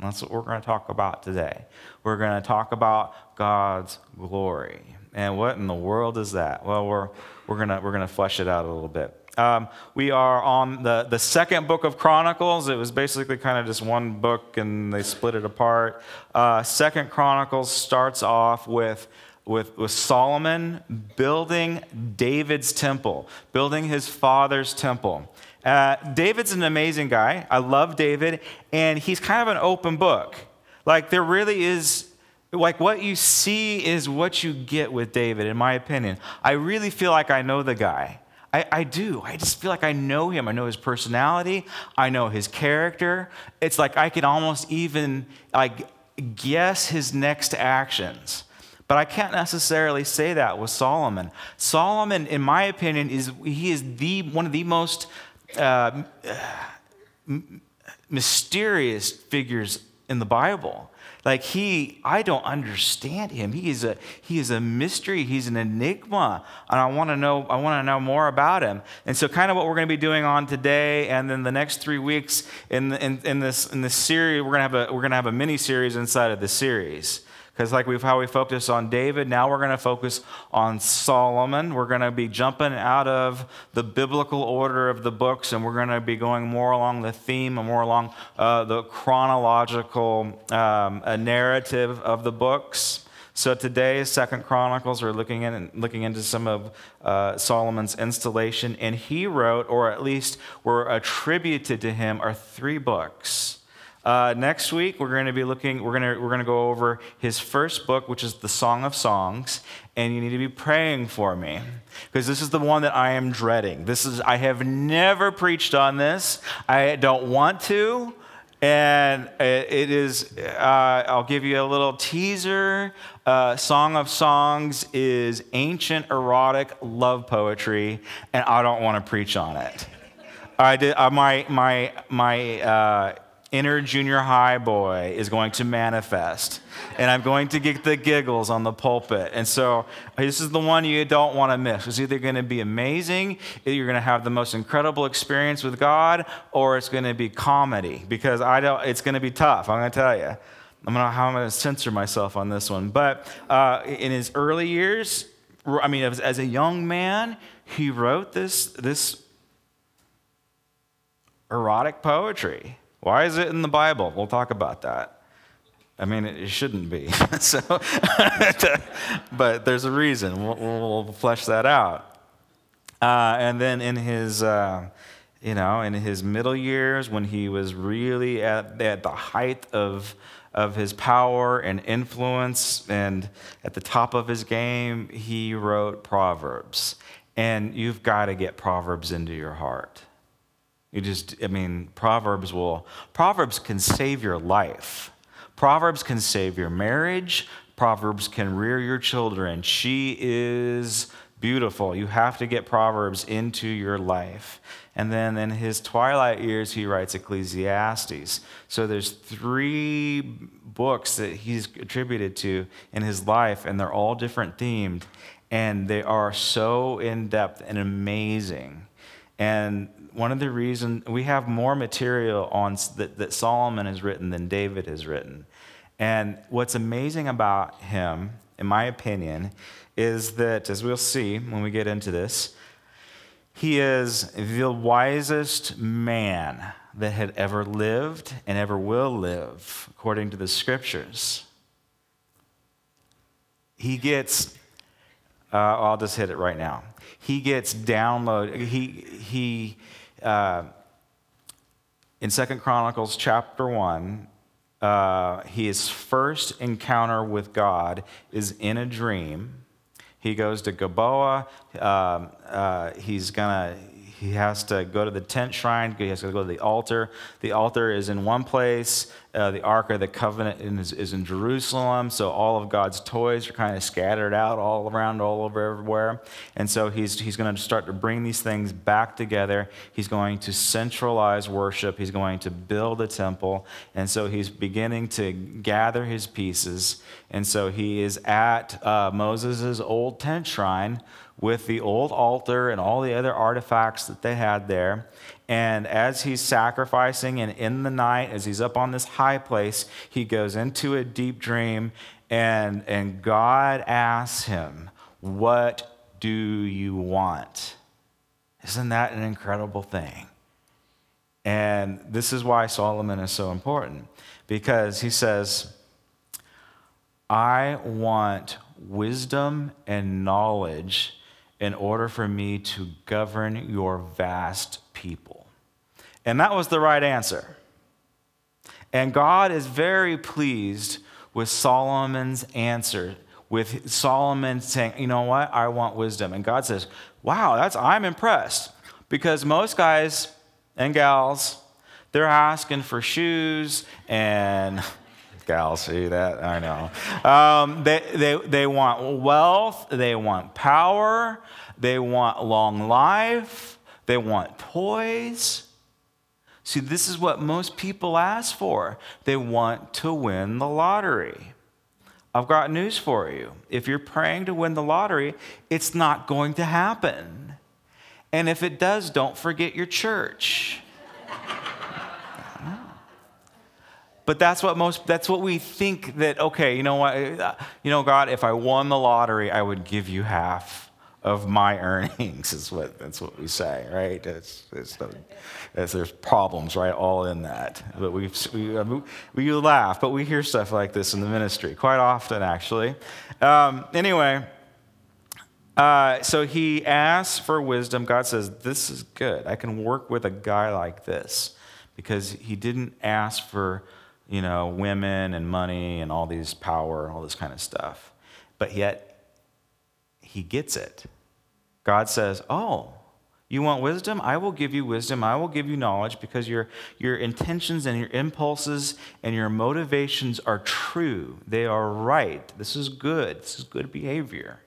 That's what we're going to talk about today. We're going to talk about God's glory. And what in the world is that? Well, we're, we're going to we're to flesh it out a little bit. Um, we are on the, the second book of Chronicles. It was basically kind of just one book and they split it apart. Uh, second Chronicles starts off with, with, with Solomon building David's temple, building his father's temple. Uh, David's an amazing guy. I love David, and he's kind of an open book. Like, there really is like what you see is what you get with David, in my opinion. I really feel like I know the guy. I, I, do. I just feel like I know him. I know his personality. I know his character. It's like I can almost even like guess his next actions. But I can't necessarily say that with Solomon. Solomon, in my opinion, is he is the one of the most uh, mysterious figures in the Bible. Like he, I don't understand him. He is a he is a mystery. He's an enigma, and I want to know. I want to know more about him. And so, kind of what we're going to be doing on today, and then the next three weeks in in, in this in this series, we're to have a we're going to have a mini series inside of the series. Because, like we've how we focus on David, now we're going to focus on Solomon. We're going to be jumping out of the biblical order of the books, and we're going to be going more along the theme and more along uh, the chronological um, narrative of the books. So today, Second Chronicles, we're looking in looking into some of uh, Solomon's installation, and he wrote, or at least were attributed to him, are three books. Uh, next week, we're going to be looking, we're going to, we're going to go over his first book, which is the Song of Songs, and you need to be praying for me because this is the one that I am dreading. This is, I have never preached on this, I don't want to. And it is, uh, I'll give you a little teaser. Uh, Song of Songs is ancient erotic love poetry, and I don't want to preach on it. I did, uh, my, my, my, uh, inner junior high boy is going to manifest. And I'm going to get the giggles on the pulpit. And so this is the one you don't want to miss. It's either going to be amazing, you're going to have the most incredible experience with God, or it's going to be comedy because I don't, it's going to be tough. I'm going to tell you. I'm gonna, how I'm going to censor myself on this one. But uh, in his early years, I mean, as, as a young man, he wrote this, this erotic poetry. Why is it in the Bible? We'll talk about that. I mean, it shouldn't be. so, but there's a reason. We'll, we'll flesh that out. Uh, and then in his, uh, you know, in his middle years, when he was really at, at the height of, of his power and influence and at the top of his game, he wrote Proverbs. And you've got to get Proverbs into your heart. You just, I mean, Proverbs will, Proverbs can save your life. Proverbs can save your marriage. Proverbs can rear your children. She is beautiful. You have to get Proverbs into your life. And then in his twilight years, he writes Ecclesiastes. So there's three books that he's attributed to in his life, and they're all different themed. And they are so in depth and amazing. And one of the reasons we have more material on that, that Solomon has written than David has written. And what's amazing about him, in my opinion, is that, as we'll see when we get into this, he is the wisest man that had ever lived and ever will live, according to the scriptures. He gets, uh, I'll just hit it right now. He gets download, he, he uh, in Second Chronicles chapter 1, uh, his first encounter with God is in a dream. He goes to Gilboa. Um, uh, he's gonna he has to go to the tent shrine. He has to go to the altar. The altar is in one place. Uh, the Ark of the Covenant is, is, in Jerusalem. So all of God's toys are kind of scattered out all around, all over everywhere. And so he's, he's going to start to bring these things back together. He's going to centralize worship. He's going to build a temple. And so he's beginning to gather his pieces. And so he is at uh, Moses' old tent shrine with the old altar and all the other artifacts that they had there. And as he's sacrificing, and in the night, as he's up on this high place, he goes into a deep dream, and, and God asks him, What do you want? Isn't that an incredible thing? And this is why Solomon is so important, because he says, I want wisdom and knowledge in order for me to govern your vast people. And that was the right answer. And God is very pleased with Solomon's answer, with Solomon saying, You know what? I want wisdom. And God says, Wow, that's I'm impressed. Because most guys and gals, they're asking for shoes and gals see that i know um, they, they, they want wealth they want power they want long life they want toys see this is what most people ask for. They want to win the lottery. I've got news for you. If you're praying to win the lottery it's not going to happen. And if it does don't forget your church. But that's what most that's what we think that okay, you know what? You know God, if I won the lottery, I would give you half of my earnings is what that's what we say, right? The, there's problems, right, all in that. But we, we we laugh, but we hear stuff like this in the ministry quite often, actually. Um, anyway, uh, so he asks for wisdom. God says, "This is good. I can work with a guy like this," because he didn't ask for you know, women and money and all these power, all this kind of stuff. But yet, he gets it. God says, Oh, you want wisdom? I will give you wisdom. I will give you knowledge because your, your intentions and your impulses and your motivations are true. They are right. This is good. This is good behavior.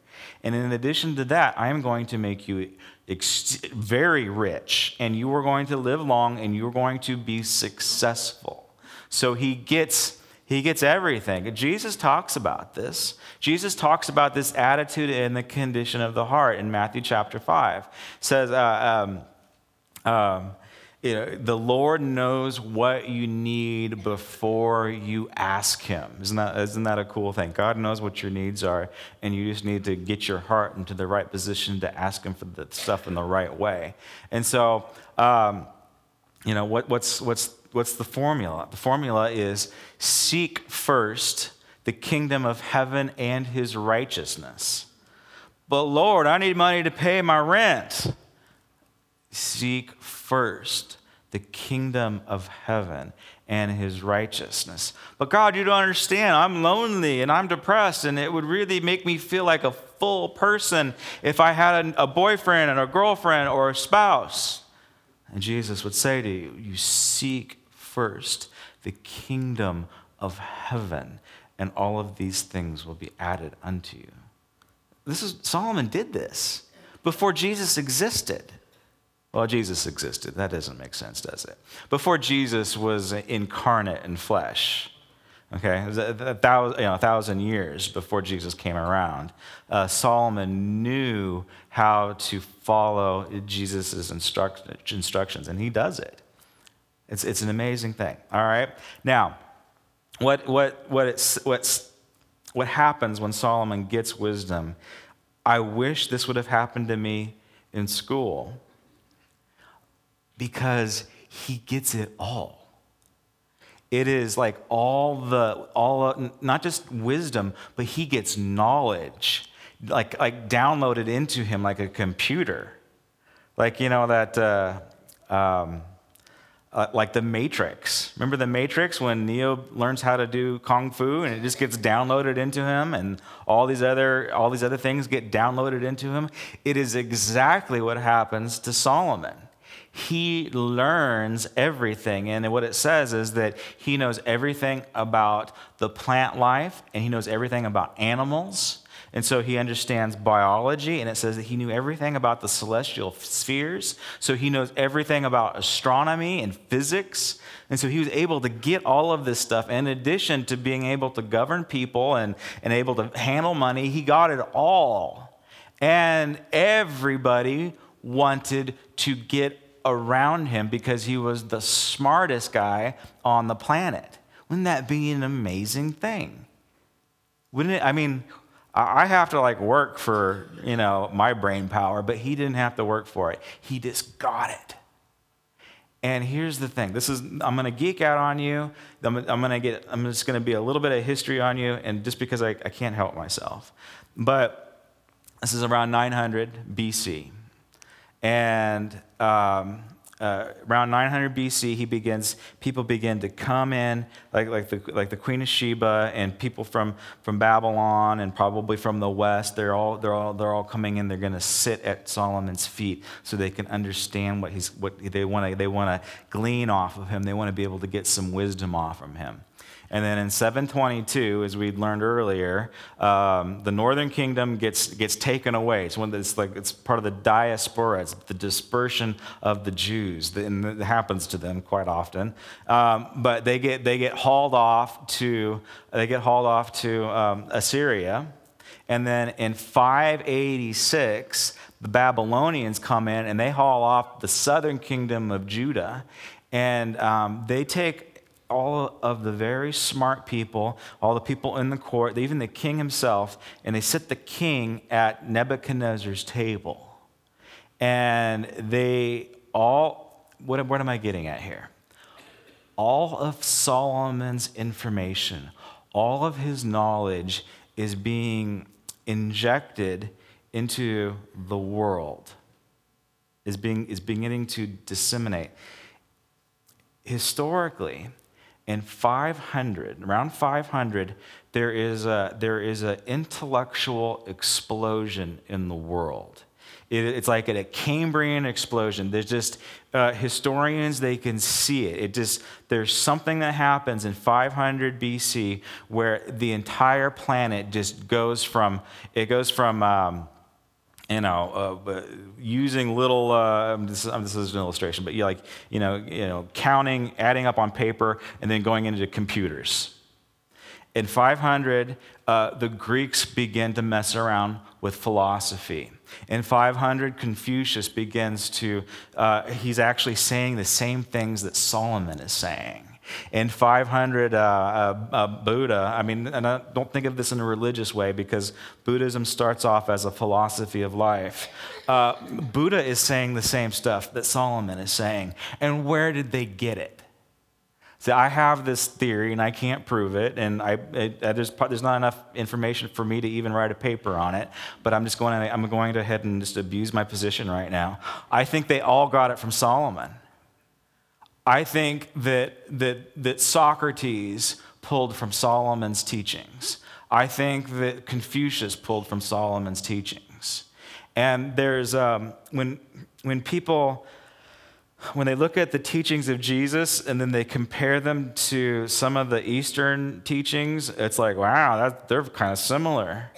And in addition to that, I am going to make you ex- very rich, and you are going to live long, and you are going to be successful. So he gets he gets everything. Jesus talks about this. Jesus talks about this attitude and the condition of the heart in Matthew chapter 5. It says, uh, um, um, you know, the Lord knows what you need before you ask Him. Isn't that, isn't that a cool thing? God knows what your needs are, and you just need to get your heart into the right position to ask Him for the stuff in the right way. And so, um, you know, what, what's, what's what's the formula? The formula is seek first the kingdom of heaven and his righteousness. But Lord, I need money to pay my rent. Seek first the kingdom of heaven and his righteousness. But God, you don't understand. I'm lonely and I'm depressed, and it would really make me feel like a full person if I had a, boyfriend and a girlfriend or a spouse. And Jesus would say to you, You seek first the kingdom of heaven, and all of these things will be added unto you. This is Solomon did this before Jesus existed. Well, Jesus existed. That doesn't make sense, does it? Before Jesus was incarnate in flesh. Okay, a, thousand, you know, a thousand years before Jesus came around. Uh, Solomon knew how to follow Jesus' instruct, instructions, and he does it. It's, it's an amazing thing. All right? Now, what, what, what, it's, what's, what happens when Solomon gets wisdom, I wish this would have happened to me in school because he gets it all. It is like all the, all, not just wisdom, but he gets knowledge, like, like downloaded into him like a computer. Like, you know, that, uh, um, uh, like the Matrix. Remember the Matrix when Neo learns how to do kung fu and it just gets downloaded into him, and all these other all these other things get downloaded into him. It is exactly what happens to Solomon. He learns everything, and what it says is that he knows everything about the plant life, and he knows everything about animals and so he understands biology, and it says that he knew everything about the celestial spheres. So he knows everything about astronomy and physics. And so he was able to get all of this stuff. In addition to being able to govern people and, and able to handle money, he got it all. And everybody wanted to get around him because he was the smartest guy on the planet. Wouldn't that be an amazing thing? Wouldn't it? I mean, I have to like work for, you know, my brain power, but he didn't have to work for it. He just got it. And here's the thing. This is I'm going to geek out on you. I'm, I'm going to get I'm just going to be a little bit of history on you and just because I, I can't help myself. But this is around 900 BC. And um, uh, around 900 BC, he begins, people begin to come in, like, like, the, like the Queen of Sheba and people from, from Babylon and probably from the West. They're all, they're all, they're all coming in. They're going to sit at Solomon's feet so they can understand what, he's, what they want to they wanna glean off of him. They want to be able to get some wisdom off from him. And then in 722, as we learned earlier, um, the northern kingdom gets, gets taken away. It's, when it's, like, it's part of the diaspora, it's the dispersion of the Jews. And it happens to them quite often. Um, but they get, they get hauled off to, they get hauled off to um, Assyria. And then in 586, the Babylonians come in and they haul off the southern kingdom of Judah. And um, they take all of the very smart people, all the people in the court, even the king himself, and they sit the king at Nebuchadnezzar's table. And they all, what, what am I getting at here? All of Solomon's information, all of his knowledge is being injected into the world, is, being, is beginning to disseminate. Historically, in 500, around 500, there is a, there is an intellectual explosion in the world. It, it's like a Cambrian explosion. There's just uh, historians, they can see it. It just, there's something that happens in 500 BC where the entire planet just goes from, it goes from, um, you know, uh, using little. Uh, this, this, is an illustration, but you like, you know, you know, counting, adding up on paper, and then going into computers. In 500, uh, the Greeks begin to mess around with philosophy. In 500, Confucius begins to. Uh, he's actually saying the same things that Solomon is saying. In 500, uh, uh, uh, Buddha, I mean, and I don't think of this in a religious way because Buddhism starts off as a philosophy of life. Uh, Buddha is saying the same stuff that Solomon is saying. And where did they get it? See, I have this theory and I can't prove it, and I, it, there's, there's not enough information for me to even write a paper on it. But I'm just going to, I'm going to ahead and just abuse my position right now. I think they all got it from Solomon. I think that, that, that Socrates pulled from Solomon's teachings. I think that Confucius pulled from Solomon's teachings. And there's, um, when, when people, when they look at the teachings of Jesus and then they compare them to some of the Eastern teachings, it's like, wow, that, they're kind of similar.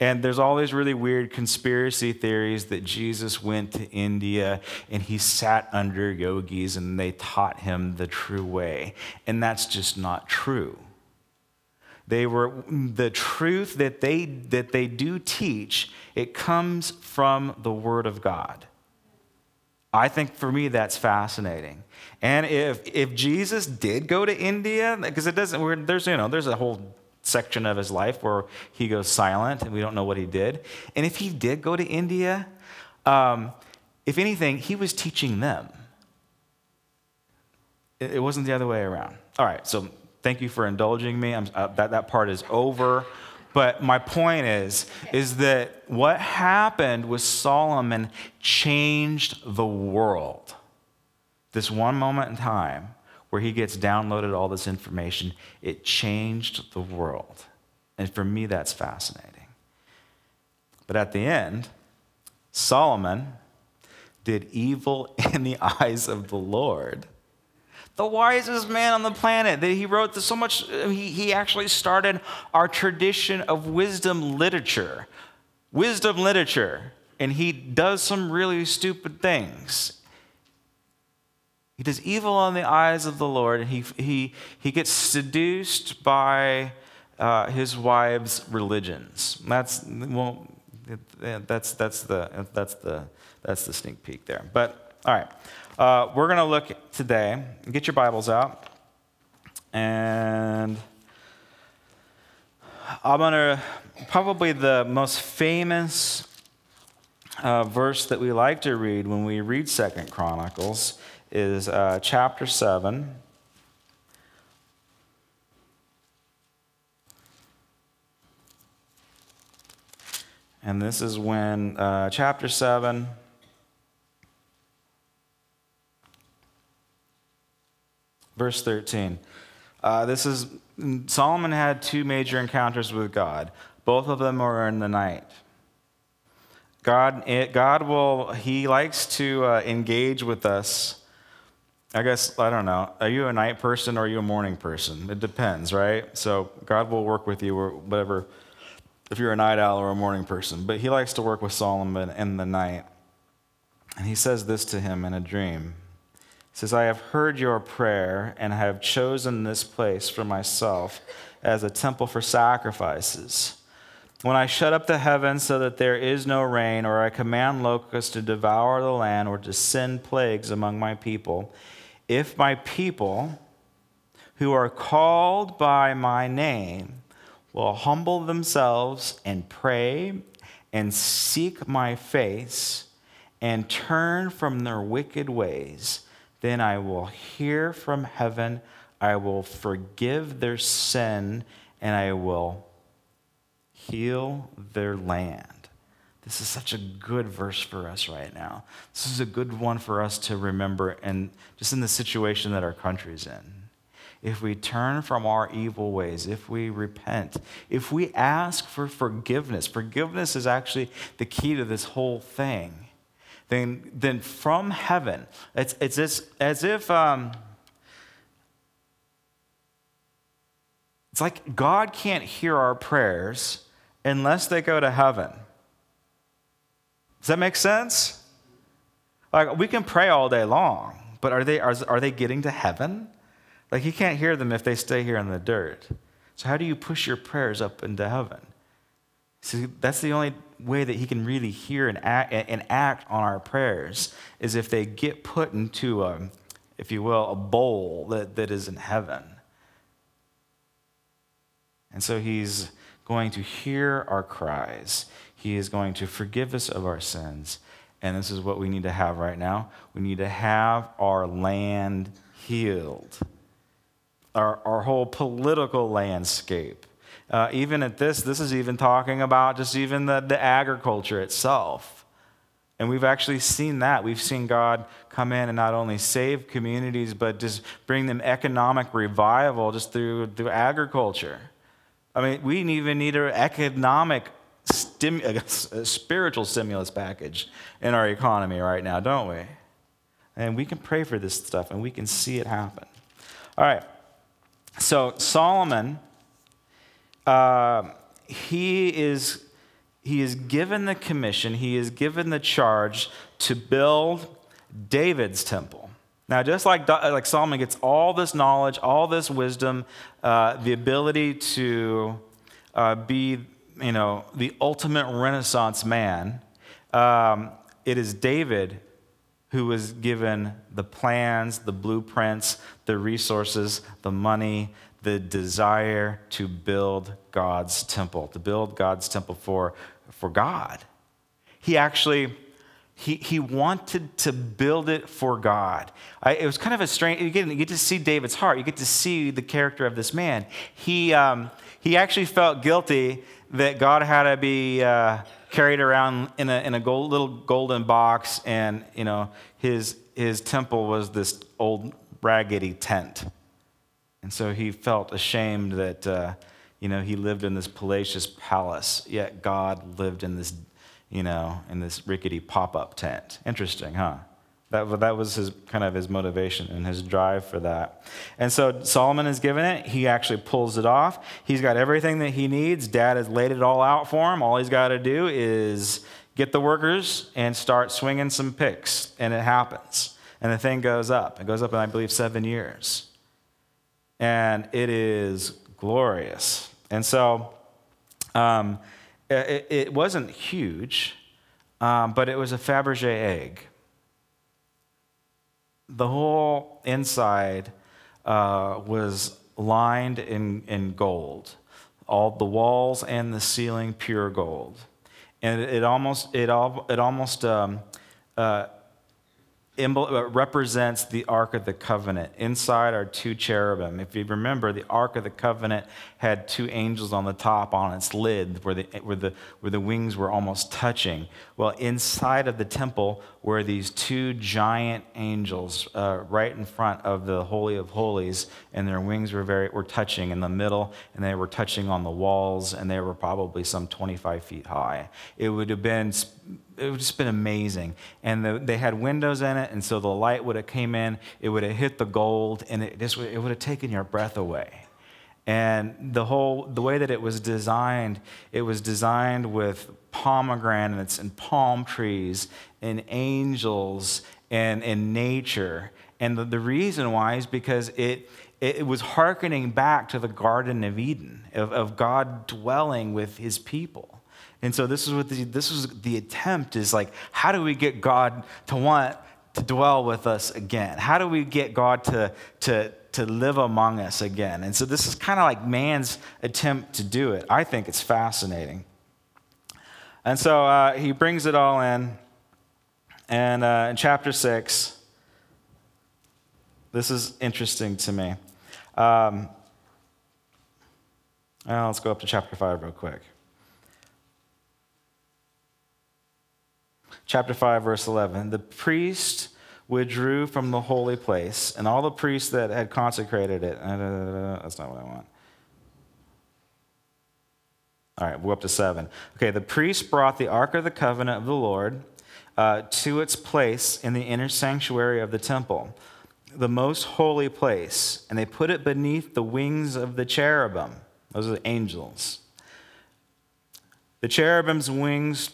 And there's all these really weird conspiracy theories that Jesus went to India and he sat under yogis and they taught him the true way. And that's just not true. They were the truth that they that they do teach, it comes from the word of God. I think for me that's fascinating. And if if Jesus did go to India, because it doesn't, there's you know there's a whole section of his life where he goes silent and we don't know what he did. And if he did go to India, um, if anything, he was teaching them. It, wasn't the other way around. All right, so thank you for indulging me. Uh, that, that part is over. But my point is, is that what happened with Solomon changed the world. This one moment in time where he gets downloaded all this information, it changed the world. And for me, that's fascinating. But at the end, Solomon did evil in the eyes of the Lord. The wisest man on the planet. That he wrote so much, he, he actually started our tradition of wisdom literature. Wisdom literature. And he does some really stupid things. He does evil on the eyes of the Lord, and he, he, he gets seduced by uh, his wife's religions. That's, well, that's, that's, the, that's, the, that's the sneak peek there. But, all right. uh, we're going to look today, get your Bibles out, and I'm going to, probably the most famous uh, verse that we like to read when we read Second Chronicles is uh, chapter 7. And this is when uh, chapter 7. Verse 13. Uh, this is Solomon had two major encounters with God. Both of them were in the night. God, it, God will, He likes to uh, engage with us. I guess, I don't know. Are you a night person or are you a morning person? It depends, right? So God will work with you or whatever, if you're a night owl or a morning person. But He likes to work with Solomon in the night. And He says this to him in a dream. He says, I have heard your prayer and have chosen this place for myself as a temple for sacrifices. When I shut up the heavens so that there is no rain, or I command locusts to devour the land, or to send plagues among my people, if my people who are called by my name will humble themselves and pray and seek my face and turn from their wicked ways, then I will hear from heaven, I will forgive their sin, and I will heal their land. This is such a good verse for us right now. This is a good one for us to remember, and just in the situation that our country's in. If we turn from our evil ways, if we repent, if we ask for forgiveness, forgiveness is actually the key to this whole thing. Then, then from heaven, it's, it's as, as if um, it's like God can't hear our prayers unless they go to heaven. Does that make sense? Like, we can pray all day long, but are they, are, are they getting to heaven? Like, you can't hear them if they stay here in the dirt. So, how do you push your prayers up into heaven? See, that's the only way that he can really hear and act, and act on our prayers is if they get put into, a, if you will, a bowl that, that is in heaven. And so he's going to hear our cries. He is going to forgive us of our sins. And this is what we need to have right now. We need to have our land healed, our, our whole political landscape. Uh, even at this, this is even talking about just even the, the agriculture itself. And we've actually seen that. We've seen God come in and not only save communities, but just bring them economic revival just through, through agriculture. I mean, we even need an economic, stim- a spiritual stimulus package in our economy right now, don't we? And we can pray for this stuff and we can see it happen. All right. So, Solomon, uh, he is. He is given the commission, he is given the charge to build David's temple. Now, just like, like Solomon gets all this knowledge, all this wisdom, uh, the ability to uh, be, you know, the ultimate Renaissance man, um, it is David who was given the plans, the blueprints, the resources, the money, the desire to build God's temple, to build God's temple for, for God. He actually he, he wanted to build it for God. I, it was kind of a strange, you get, you get, to see David's heart. You get to see the character of this man. He, um, he actually felt guilty that God had to be uh, carried around in a, in a gold, little golden box, and you know, his, his temple was this old raggedy tent. And so he felt ashamed that uh, you know, he lived in this palatial palace, yet God lived in this you know, in this rickety pop up tent. Interesting, huh? That, that was his kind of his motivation and his drive for that. And so Solomon is given it. He actually pulls it off. He's got everything that he needs. Dad has laid it all out for him. All he's got to do is get the workers and start swinging some picks, and it happens. And the thing goes up. It goes up in, I believe, seven years. And it is glorious. And so, um, it, it wasn't huge, um, but it was a Fabergé egg. The whole inside uh, was lined in, in gold, all the walls and the ceiling pure gold, and it, almost it all it almost um, uh, uh, represents the Ark of the Covenant. Inside are two cherubim. If you remember, the Ark of the Covenant had two angels on the top on its lid where the, where the, where the wings were almost touching. Well, inside of the temple were these two giant angels uh, right in front of the Holy of Holies, and their wings were, very, were touching in the middle, and they were touching on the walls, and they were probably some 25 feet high. It would have been it would just been amazing. And the, they had windows in it, and so the light would have came in, it would have hit the gold, and it just it would have taken your breath away. And the whole the way that it was designed, it was designed with pomegranates and palm trees and angels and, and nature. And the, the reason why is because it it was hearkening back to the Garden of Eden, of, of God dwelling with his people. And so this is what the, this was the attempt is like, how do we get God to want to dwell with us again? How do we get God to, to, to live among us again? And so this is kind of like man's attempt to do it. I think it's fascinating. And so uh, he brings it all in. And uh, in chapter 6, this is interesting to me. Um, well, let's go up to chapter 5 real quick. chapter 5, verse 11. The priest withdrew from the holy place, and all the priests that had consecrated it. That's not what I want. All right, we're up to seven. Okay, the priest brought the Ark of the Covenant of the Lord uh, to its place in the inner sanctuary of the temple, the most holy place, and they put it beneath the wings of the cherubim. Those are the angels. The cherubim's wings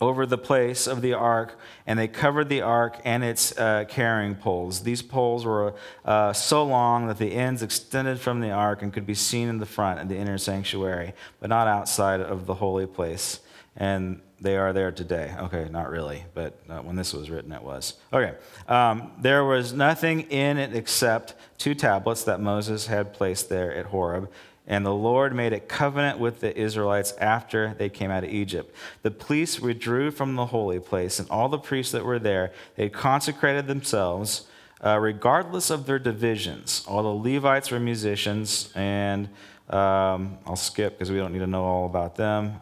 over the place of the ark, and they covered the ark and its uh, carrying poles. These poles were uh, so long that the ends extended from the ark and could be seen in the front of the inner sanctuary, but not outside of the holy place. And they are there today. Okay, not really, but uh, when this was written, it was. Okay, um, there was nothing in it except two tablets that Moses had placed there at Horeb and the Lord made a covenant with the Israelites after they came out of Egypt. The priests withdrew from the holy place, and all the priests that were there, they consecrated themselves, uh, regardless of their divisions. All the Levites were musicians, and um, I'll skip because we don't need to know all about them.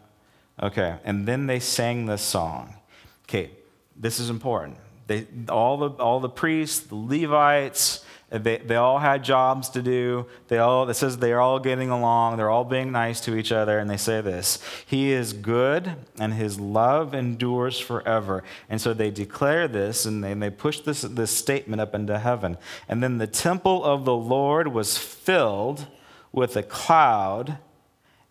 Okay, and then they sang this song. Okay, this is important. They, all, the, all the priests, the Levites, they, they all had jobs to do. They all, it says they're all getting along. They're all being nice to each other. And they say this He is good, and his love endures forever. And so they declare this, and they, and they push this, this statement up into heaven. And then the temple of the Lord was filled with a cloud,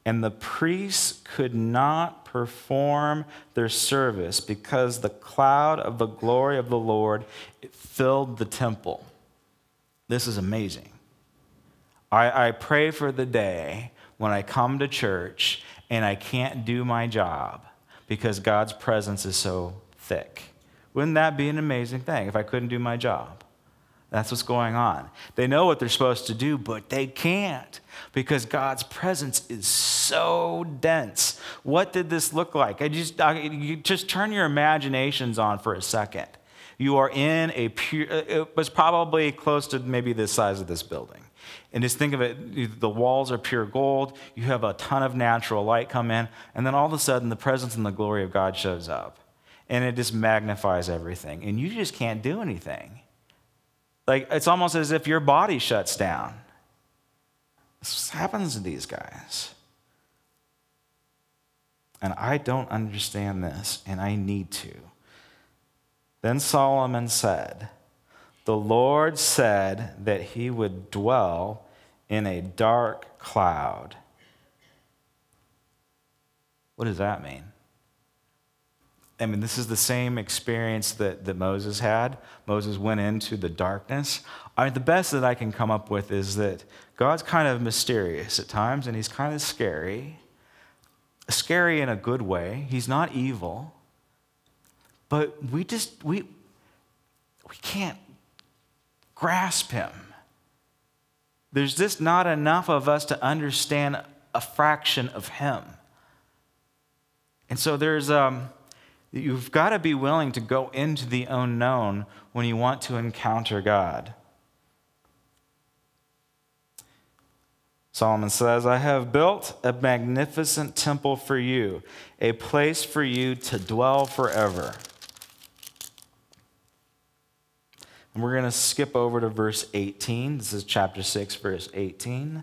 and the priests could not perform their service because the cloud of the glory of the Lord filled the temple. This is amazing. I, I pray for the day when I come to church and I can't do my job because God's presence is so thick. Wouldn't that be an amazing thing if I couldn't do my job? That's what's going on. They know what they're supposed to do, but they can't because God's presence is so dense. What did this look like? I just, I, you just turn your imaginations on for a second. You are in a pure, uh, it was probably close to maybe the size of this building. And just think of it the walls are pure gold, you have a ton of natural light come in, and then all of a sudden the presence and the glory of God shows up. And it just magnifies everything. And you just can't do anything. Like it's almost as if your body shuts down. This happens to these guys. And I don't understand this, and I need to. Then Solomon said, The Lord said that he would dwell in a dark cloud. What does that mean? I mean, this is the same experience that, that Moses had. Moses went into the darkness. I mean, the best that I can come up with is that God's kind of mysterious at times, and he's kind of scary. Scary in a good way. He's not evil. But we just, we, we can't grasp him. There's just not enough of us to understand a fraction of him. And so there's um, you've got to be willing to go into the unknown when you want to encounter God. Solomon says, I have built a magnificent temple for you, a place for you to dwell forever. And we're going to skip over to verse 18. This is chapter 6, verse 18.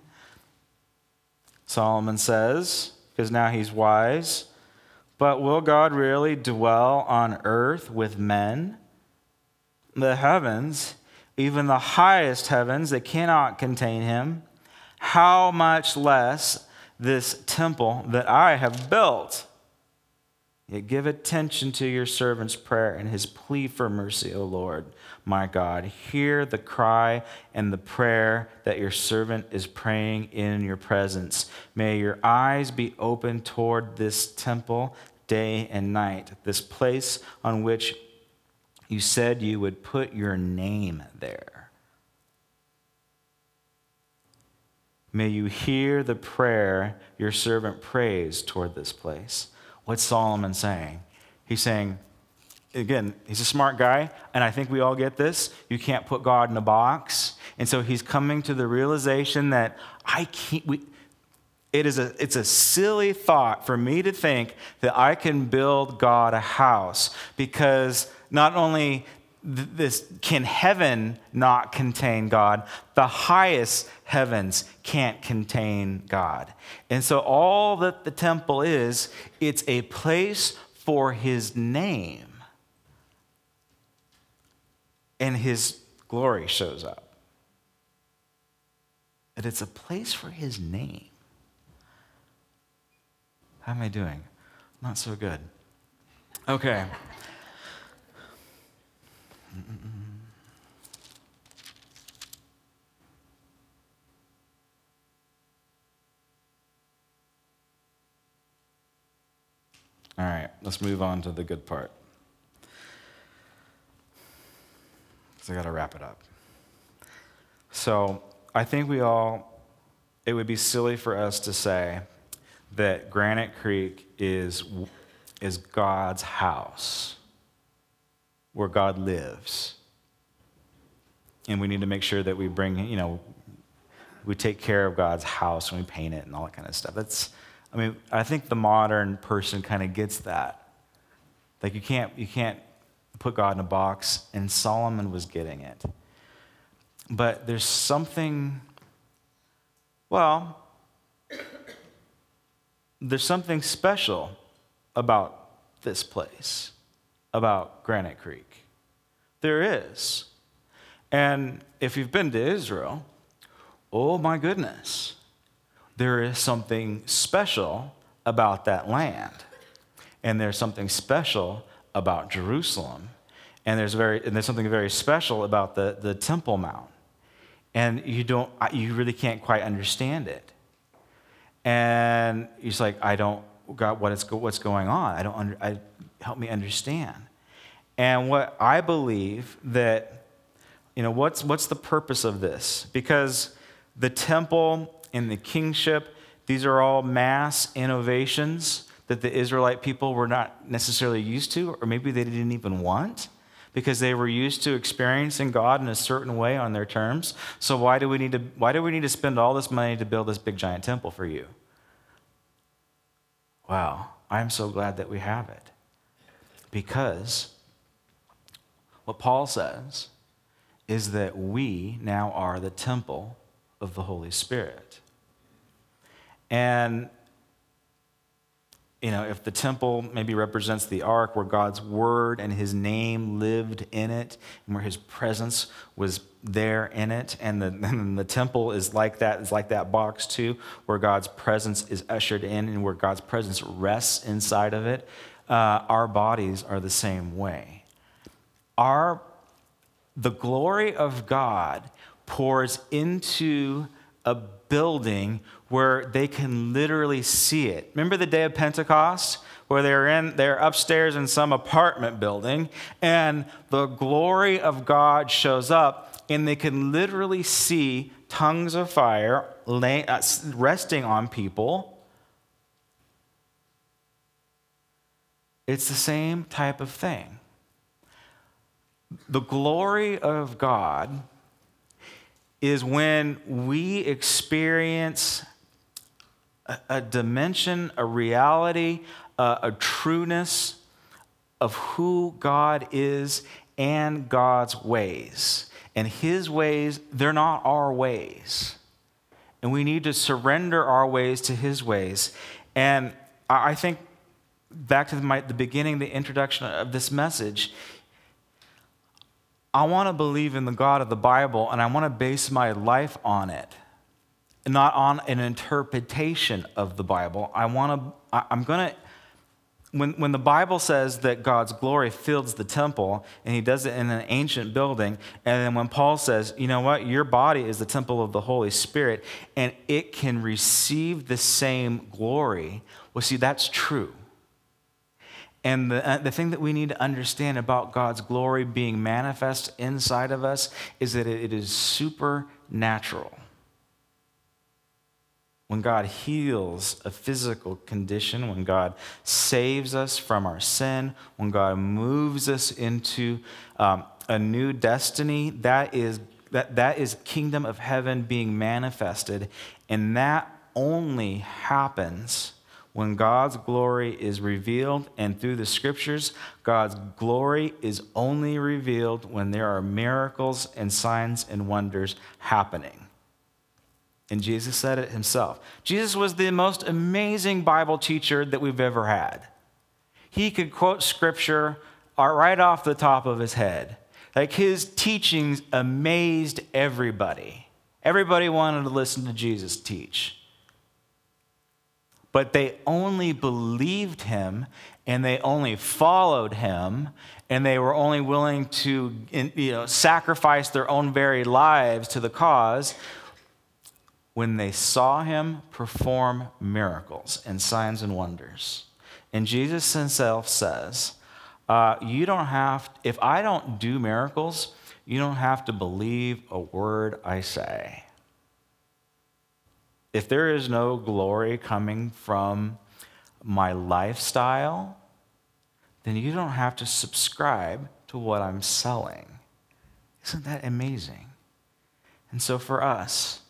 Solomon says, because now he's wise, but will God really dwell on earth with men? The heavens, even the highest heavens, they cannot contain him how much less this temple that I have built? Yet give attention to your servant's prayer and his plea for mercy, O Lord, my God. Hear the cry and the prayer that your servant is praying in your presence. May your eyes be open toward this temple day and night, this place on which you said you would put your name there. May you hear the prayer your servant prays toward this place. What's Solomon saying? He's saying, again, he's a smart guy, and I think we all get this. You can't put God in a box. And so he's coming to the realization that I can't. We, it is a, it's a silly thought for me to think that I can build God a house because not only this can heaven not contain God? The highest heavens can't contain God. And so all that the temple is, it's a place for his name. And his glory shows up. That it's a place for his name. How am I doing? Not so good. Okay. All right, let's move on to the good part. Because I got to wrap it up. So I think we all, it would be silly for us to say that Granite Creek is, is God's house where God lives. And we need to make sure that we bring, you know, we take care of God's house and we paint it and all that kind of stuff. That's, I mean, I think the modern person kind of gets that. Like you can't, you can't put God in a box, and Solomon was getting it. But there's something, well, there's something special about this place about Granite Creek. There is. And if you've been to Israel, oh my goodness, there is something special about that land. And there's something special about Jerusalem. And there's, very, and there's something very special about the, the Temple Mount. And you, don't, you really can't quite understand it. And he's like, I don't, God, what is, what's going on? I don't under, I, help me understand. And what I believe that, you know, what's, what's the purpose of this? Because the temple and the kingship, these are all mass innovations that the Israelite people were not necessarily used to, or maybe they didn't even want because they were used to experiencing God in a certain way on their terms. So why do we need to why do we need to spend all this money to build this big giant temple for you? Wow, I'm so glad that we have it. Because what Paul says is that we now are the temple of the Holy Spirit. And, you know, if the temple maybe represents the ark where God's word and his name lived in it, and where his presence was there in it, and the, and the temple is like that, is like that box too, where God's presence is ushered in and where God's presence rests inside of it, uh, our bodies are the same way our the glory of God pours into a building where they can literally see it. Remember the day of Pentecost? Where they're in they're upstairs in some apartment building, and the glory of God shows up, and they can literally see tongues of fire uh, resting on people. It's the same type of thing. The glory of God is when we experience a, a dimension, a reality, a, a trueness of who God is and God's ways. And His ways, they're not our ways. And we need to surrender our ways to His ways. And I think back to my, the beginning, the introduction of this message, I want to believe in the God of the Bible and I want to base my life on it, not on an interpretation of the Bible. I want to, I'm going to when, when the Bible says that God's glory fills the temple, and he does it in an ancient building, and then when Paul says, you know what, your body is the temple of the Holy Spirit, and it can receive the same glory, well, see, that's true. And the, uh, the thing that we need to understand about God's glory being manifest inside of us is that it, is supernatural when God heals a physical condition, when God saves us from our sin, when God moves us into um, a new destiny, that is, that, that is kingdom of heaven being manifested. And that only happens when God's glory is revealed. And through the scriptures, God's glory is only revealed when there are miracles and signs and wonders happening. And Jesus said it himself. Jesus was the most amazing Bible teacher that we've ever had. He could quote scripture uh, right off the top of his head. Like his teachings amazed everybody. Everybody wanted to listen to Jesus teach. But they only believed him and they only followed him and they were only willing to you know, sacrifice their own very lives to the cause when they saw him perform miracles and signs and wonders. And Jesus himself says, uh, You don't have, if I don't do miracles, you don't have to believe a word I say. If there is no glory coming from my lifestyle, then you don't have to subscribe to what I'm selling. Isn't that amazing? And so for us,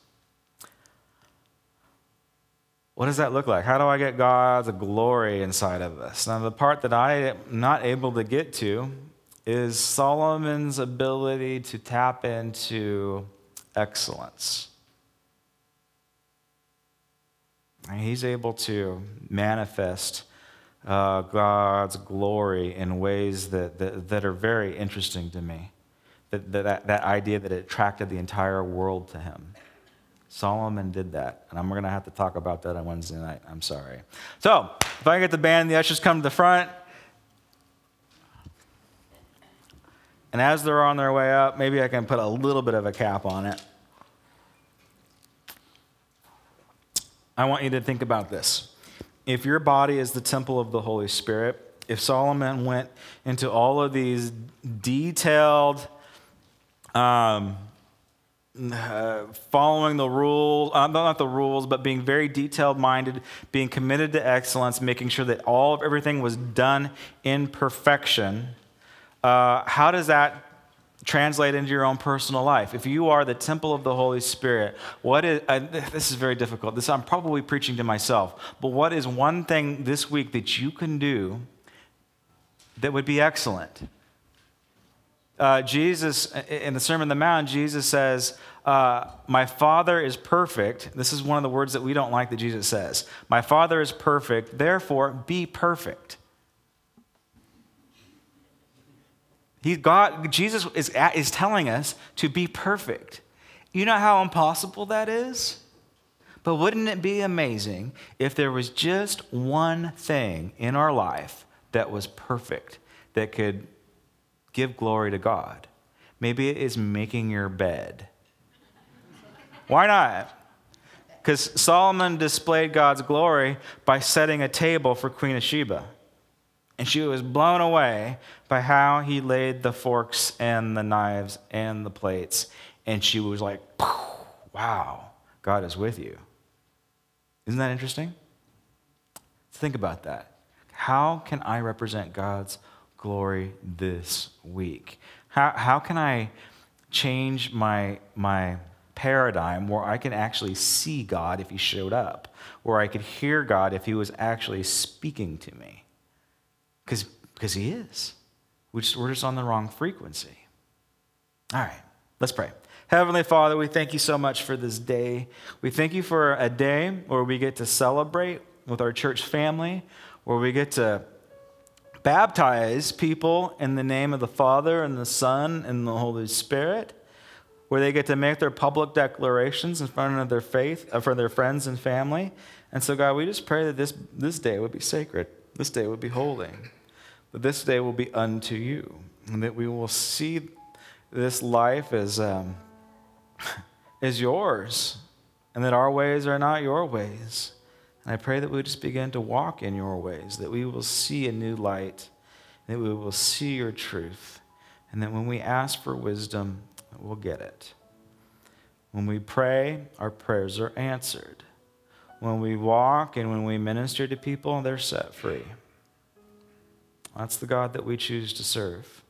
what does that look like? How do I get God's glory inside of us? Now, the part that I am not able to get to is Solomon's ability to tap into excellence. He's able to manifest uh, God's glory in ways that, that, that, are very interesting to me. That, that, that idea that it attracted the entire world to him. Solomon did that. And I'm going to have to talk about that on Wednesday night. I'm sorry. So, if I get the band, the ushers come to the front. And as they're on their way up, maybe I can put a little bit of a cap on it. I want you to think about this. If your body is the temple of the Holy Spirit, if Solomon went into all of these detailed, um, uh, following the rules, uh, not the rules, but being very detailed minded, being committed to excellence, making sure that all of everything was done in perfection. Uh, how does that translate into your own personal life? If you are the temple of the Holy Spirit, what is, uh, this is very difficult. This I'm probably preaching to myself, but what is one thing this week that you can do that would be excellent? uh, Jesus, in the Sermon on the Mount, Jesus says, uh, My Father is perfect. This is one of the words that we don't like that Jesus says. My Father is perfect, therefore be perfect. He, God, Jesus is, is telling us to be perfect. You know how impossible that is? But wouldn't it be amazing if there was just one thing in our life that was perfect, that could give glory to God. Maybe it is making your bed. Why not? Because Solomon displayed God's glory by setting a table for Queen of Sheba. And she was blown away by how he laid the forks and the knives and the plates. And she was like, wow, God is with you. Isn't that interesting? Think about that. How can I represent God's glory this week? How, how can I change my, my paradigm where I can actually see God if He showed up, where I could hear God if He was actually speaking to me? Because because He is. We're just, we're just on the wrong frequency. All right, let's pray. Heavenly Father, we thank you so much for this day. We thank you for a day where we get to celebrate with our church family, where we get to baptize people in the name of the Father and the Son and the Holy Spirit, where they get to make their public declarations in front of their faith, uh, for their friends and family. And so, God, we just pray that this, this day would be sacred, this day would be holy, that this day will be unto you, and that we will see this life as. Um, is yours, and that our ways are not your ways. And I pray that we just begin to walk in your ways, that we will see a new light, that we will see your truth, and that when we ask for wisdom, we'll get it. When we pray, our prayers are answered. When we walk and when we minister to people, they're set free. That's the God that we choose to serve.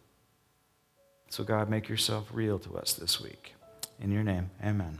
So, God, make yourself real to us this week. In your name, amen.